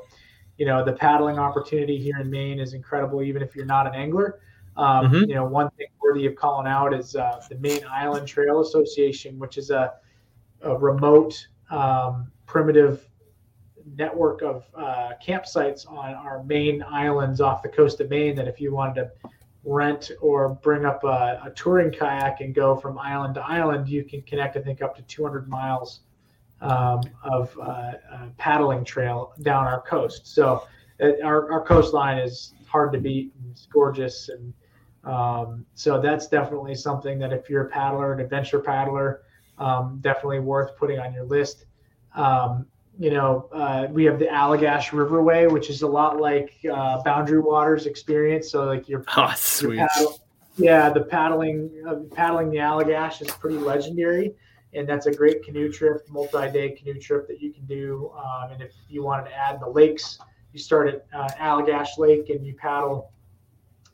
you know the paddling opportunity here in Maine is incredible, even if you're not an angler. Um, mm-hmm. You know, one thing worthy of calling out is uh, the Maine Island Trail Association, which is a, a remote, um, primitive network of uh, campsites on our main islands off the coast of Maine. That if you wanted to rent or bring up a, a touring kayak and go from island to island, you can connect, I think, up to 200 miles um, of uh, paddling trail down our coast. So uh, our, our coastline is hard to beat. It's gorgeous. And um, so that's definitely something that if you're a paddler, an adventure paddler, um, definitely worth putting on your list. Um, you know, uh, we have the Allagash Riverway, which is a lot like uh, Boundary Waters experience. So like you're, oh, sweet. Paddle, yeah, the paddling, uh, paddling the Allagash is pretty legendary and that's a great canoe trip, multi-day canoe trip that you can do. Um, and if you wanted to add the lakes, you start at uh, Allagash Lake and you paddle,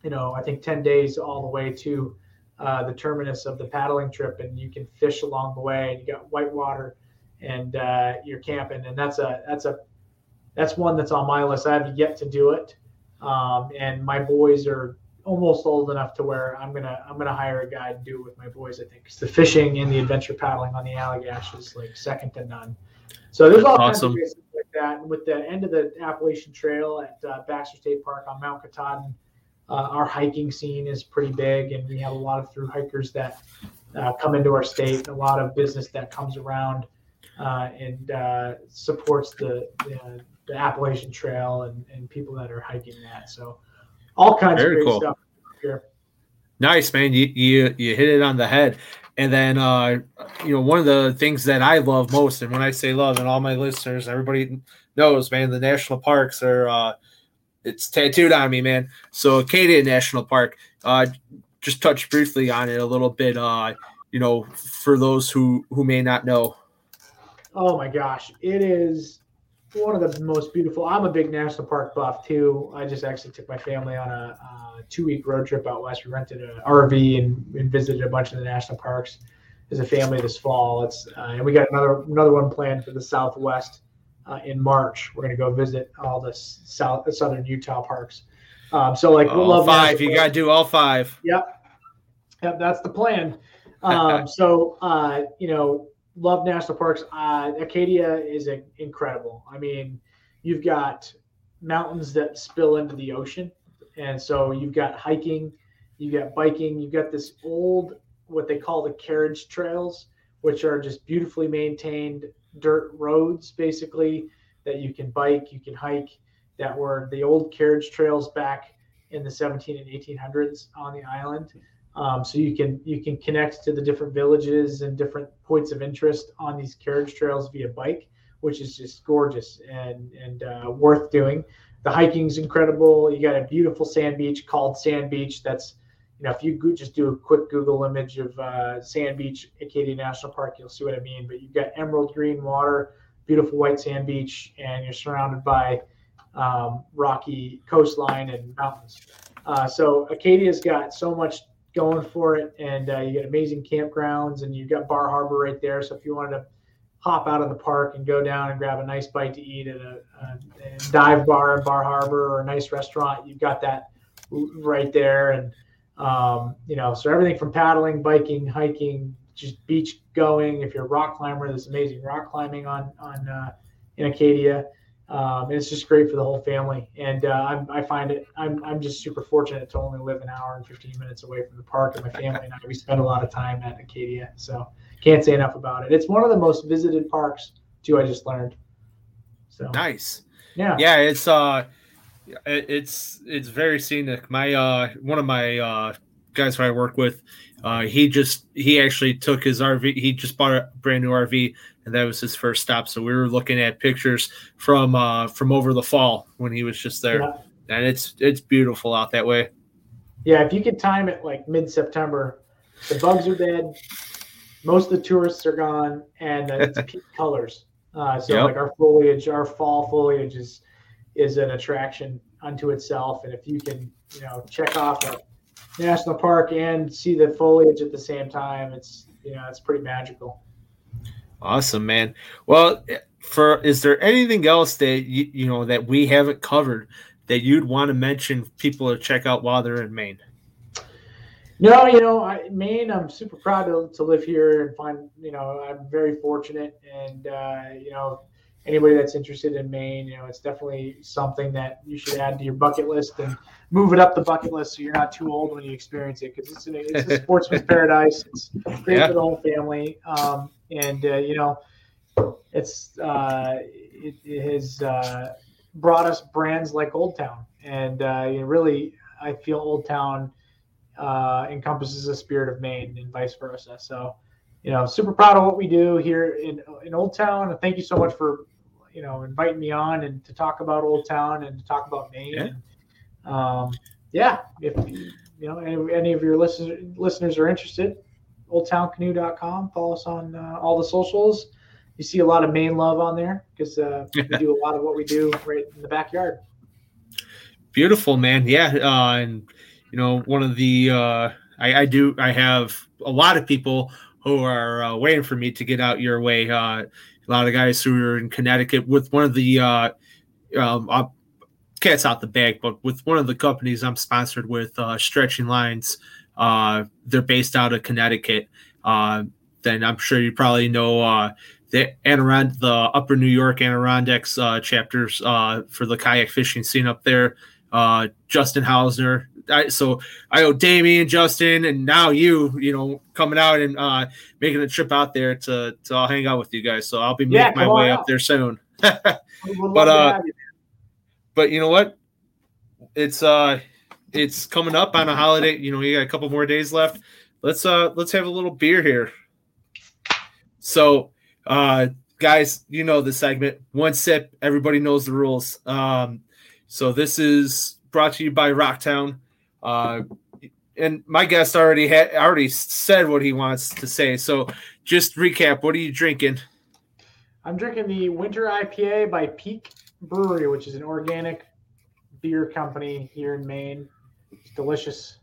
you know, I think 10 days all the way to uh, the terminus of the paddling trip, and you can fish along the way. And you got whitewater, and uh, you're camping, and that's a that's a that's one that's on my list. I have yet to do it, um, and my boys are almost old enough to where I'm gonna I'm gonna hire a guy to do it with my boys. I think because the fishing and the adventure paddling on the Allagash is like second to none. So there's all awesome. kinds of things like that. And with the end of the Appalachian Trail at uh, Baxter State Park on Mount Katahdin, uh, our hiking scene is pretty big, and we have a lot of through hikers that uh, come into our state. A lot of business that comes around uh, and uh, supports the, the, the Appalachian Trail and, and people that are hiking that. So all kinds Very of cool. stuff here. Nice, man. You, you you hit it on the head. And then uh, you know, one of the things that I love most, and when I say love, and all my listeners, everybody knows, man, the national parks are uh it's tattooed on me, man. So Acadia National Park, uh just touch briefly on it a little bit, uh, you know, for those who who may not know. Oh my gosh, it is one of the most beautiful. I'm a big national park buff too. I just actually took my family on a, a two week road trip out west. We rented an RV and, and, visited a bunch of the national parks as a family this fall. It's uh, and we got another another one planned for the Southwest uh, in March. We're going to go visit all the south the southern Utah parks. Um, so like we'll love five. You got to do all five. Yep, yep. That's the plan. Um, so uh, you know, love national parks. Uh, Acadia is a, incredible. I mean, you've got mountains that spill into the ocean, and so you've got hiking, you've got biking, you've got this old what they call the carriage trails, which are just beautifully maintained dirt roads, basically that you can bike, you can hike. That were the old carriage trails back in the 17 and 1800s on the island. Um, so you can you can connect to the different villages and different points of interest on these carriage trails via bike, which is just gorgeous and and uh, worth doing. The hiking's incredible. You got a beautiful sand beach called Sand Beach. That's you know if you just do a quick Google image of uh, Sand Beach, Acadia National Park, you'll see what I mean. But you've got emerald green water, beautiful white sand beach, and you're surrounded by um, rocky coastline and mountains. Uh, so Acadia's got so much going for it, and uh, you get amazing campgrounds, and you've got Bar Harbor right there. So if you wanted to hop out of the park and go down and grab a nice bite to eat at a, a dive bar in Bar Harbor or a nice restaurant, you've got that right there. And um, you know, so everything from paddling, biking, hiking, just beach going. If you're a rock climber, there's amazing rock climbing on on uh, in Acadia. Um, it's just great for the whole family. And uh, i find it, I'm, I'm just super fortunate to only live an hour and 15 minutes away from the park. And my family and I, we spend a lot of time at Acadia. So can't say enough about it. It's one of the most visited parks, too, I just learned. So nice. Yeah. Yeah. It's, uh, it's, it's very scenic. My, uh, one of my, uh, guys who I work with, uh, he just he actually took his RV. He just bought a brand new RV, and that was his first stop. So we were looking at pictures from uh, from over the fall when he was just there, yeah. and it's it's beautiful out that way. Yeah, if you could time it like mid September, the bugs are dead, most of the tourists are gone, and it's peak colors. Uh, so yep. like our foliage, our fall foliage is is an attraction unto itself, and if you can you know check off a national park and see the foliage at the same time. It's you know it's pretty magical. Awesome, man. Well, for is there anything else that you, you know that we haven't covered that you'd want to mention people to check out while they're in Maine? No, you know, I, Maine. I'm super proud to, to live here and find. You know, I'm very fortunate, and uh, you know, anybody that's interested in Maine, you know, it's definitely something that you should add to your bucket list and move it up the bucket list so you're not too old when you experience it because it's, it's a sportsman's paradise. It's great yeah. for the whole family, um, and uh, you know, it's uh, it, it has uh, brought us brands like Old Town, and uh, you know, really, I feel Old Town uh, encompasses the spirit of Maine and vice versa. So you know, super proud of what we do here in in Old Town. And thank you so much for you know inviting me on and to talk about Old Town and to talk about Maine. Yeah. And, um, yeah, if you know any, any of your listeners listeners are interested, oldtowncanoe.com. Follow us on uh, all the socials. You see a lot of Maine love on there because uh, we do a lot of what we do right in the backyard. Beautiful, man. Yeah, uh, and you know one of the uh, I, I do I have a lot of people who are uh, waiting for me to get out your way. Uh, a lot of guys who are in Connecticut with one of the um, cats out the bag, but with one of the companies I'm sponsored with, Stretching Lines. Uh, they're based out of Connecticut. Uh, then I'm sure you probably know uh, the Adirond- the Upper New York Adirondacks uh, chapters uh, for the kayak fishing scene up there. Uh, Justin Hausner. I, so I owe Damien, Justin, and now you, you know, coming out and uh, making a trip out there to to all hang out with you guys. So I'll be making yeah, my way out. up there soon. but uh, but you know what? It's uh, it's coming up on a holiday. You know, you got a couple more days left. Let's uh, let's have a little beer here. So, uh, guys, you know the segment. One sip, everybody knows the rules. Um, so this is brought to you by Rocktown. Uh, and my guest already had already said what he wants to say. So just recap. What are you drinking? I'm drinking the Winter IPA by Peak Brewery, which is an organic beer company here in Maine. It's delicious.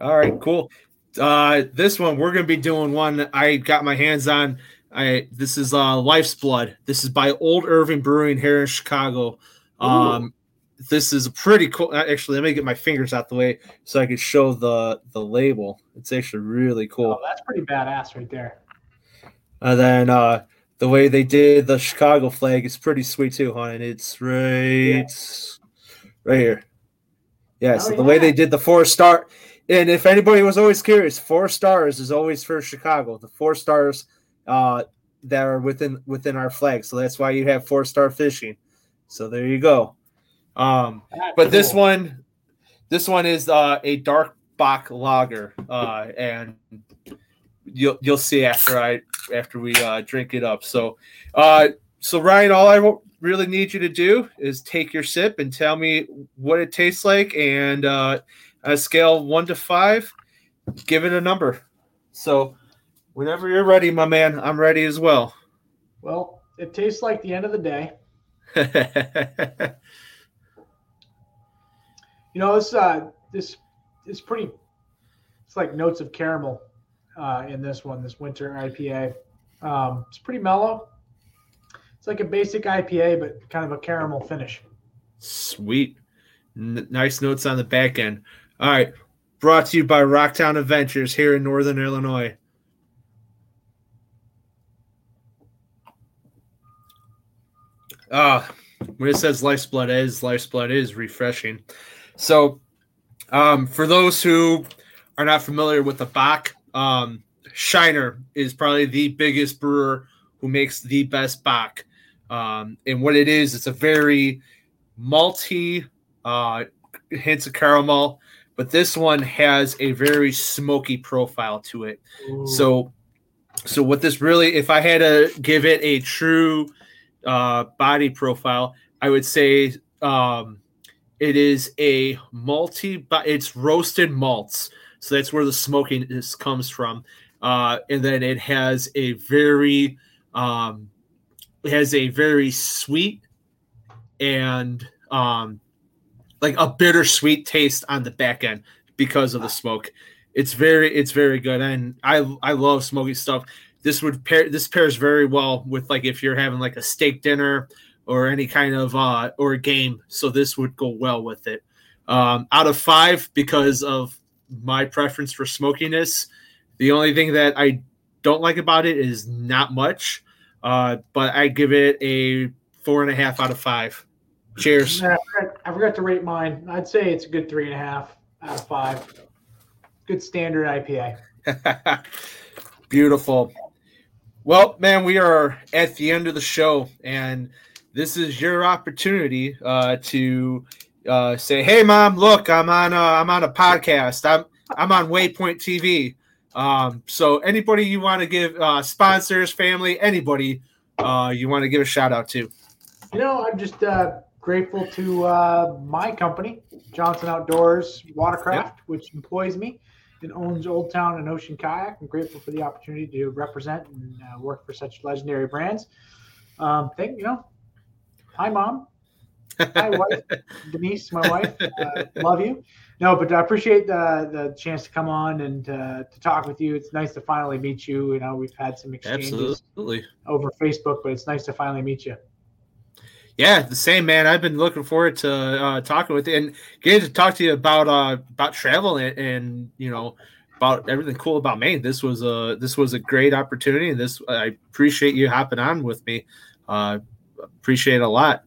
All right, cool. Uh, this one we're gonna be doing one I got my hands on. I this is uh Life's Blood. This is by Old Irving Brewing here in Chicago. Um, this is a pretty cool. uh, Actually, let me get my fingers out the way so I can show the the label. It's actually really cool. Oh, that's pretty badass right there. And then uh, the way they did the Chicago flag is pretty sweet too, hon. It's right, right here. Yeah. Oh, so the way they did the four star, and if anybody was always curious, four stars is always for Chicago. The four stars uh, that are within within our flag. So that's why you have four star fishing. So there you go. Um, That's but this cool. one, this one is uh, a dark Bock lager, uh, and you'll you'll see after I after we uh, drink it up. So, uh, so Ryan, all I really need you to do is take your sip and tell me what it tastes like, and uh, a scale one to five, give it a number. So, whenever you're ready, my man, I'm ready as well. Well, it tastes like the end of the day. You know, this uh, this is pretty. It's like notes of caramel uh, in this one, this winter IPA. Um, it's pretty mellow. Like a basic IPA, but kind of a caramel finish. Sweet. N- nice notes on the back end. All right. Brought to you by Rocktown Adventures here in Northern Illinois. Ah, when it says life's blood is, life's blood is refreshing. So, um, for those who are not familiar with the Bock, um, Shiner is probably the biggest brewer who makes the best Bock. Um, and what it is, it's a very malty, uh, hints of caramel, but this one has a very smoky profile to it. So, so what this really, if I had to give it a true uh, body profile, I would say um, it is a malty, but it's roasted malts. So that's where the smokiness comes from, uh, and then it has a very, um, has a very sweet and um, like a bittersweet taste on the back end because of the smoke. It's very it's very good, and I I love smoky stuff. This would pair this pairs very well with like if you're having like a steak dinner or any kind of uh or a game. So this would go well with it. Um, out of five, because of my preference for smokiness, the only thing that I don't like about it is not much. Uh, but I give it a four and a half out of five. Cheers. I, forgot, I forgot to rate mine. I'd say it's a good three and a half out of five. Good standard IPA. Beautiful. Well, man, we are at the end of the show, and this is your opportunity uh, to uh, say, "Hey, mom, look, I'm on uh, I'm on a podcast. I'm I'm on Waypoint TV." Um, so, anybody you want to give uh, sponsors, family, anybody uh, you want to give a shout out to? You know, I'm just uh, grateful to uh, my company, Johnson Outdoors Watercraft, which employs me and owns Old Town and Ocean Kayak. I'm grateful for the opportunity to represent and uh, work for such legendary brands. Um, thank you know, hi mom, hi wife, Denise, my wife, uh, love you. No, but I appreciate the the chance to come on and uh, to talk with you. It's nice to finally meet you. You know, we've had some exchanges Absolutely. over Facebook, but it's nice to finally meet you. Yeah, the same man. I've been looking forward to uh, talking with you and getting to talk to you about uh, about travel and, and you know about everything cool about Maine. This was a this was a great opportunity, and this I appreciate you hopping on with me. Uh, appreciate it a lot.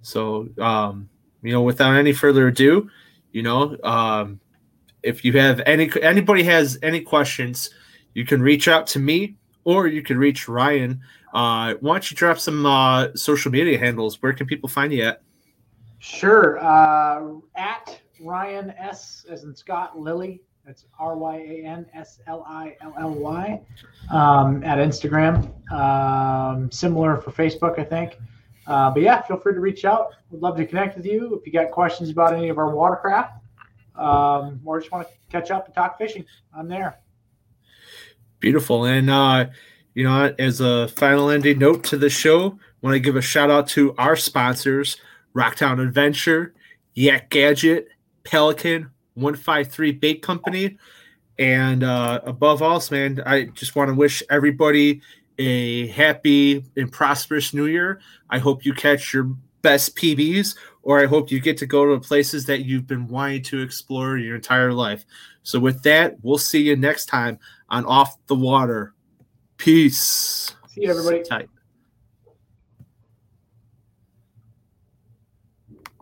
So um, you know, without any further ado, you know, um, if you have any anybody has any questions, you can reach out to me or you can reach Ryan. Uh, why don't you drop some uh, social media handles? Where can people find you at? Sure. Uh, at Ryan S. as in Scott Lilly. That's R Y A N S L I L L Y. Um, at Instagram. Um, similar for Facebook, I think. Uh, but yeah, feel free to reach out. We'd love to connect with you if you got questions about any of our watercraft, um, or just want to catch up and talk fishing. I'm there. Beautiful. And uh, you know, as a final ending note to the show, want to give a shout out to our sponsors: Rocktown Adventure, Yak Gadget, Pelican, One Five Three Bait Company, and uh, above all, man, I just want to wish everybody a happy and prosperous New Year. I hope you catch your best PBs or I hope you get to go to places that you've been wanting to explore your entire life. So, with that, we'll see you next time on Off the Water. Peace. See you, everybody. Tight.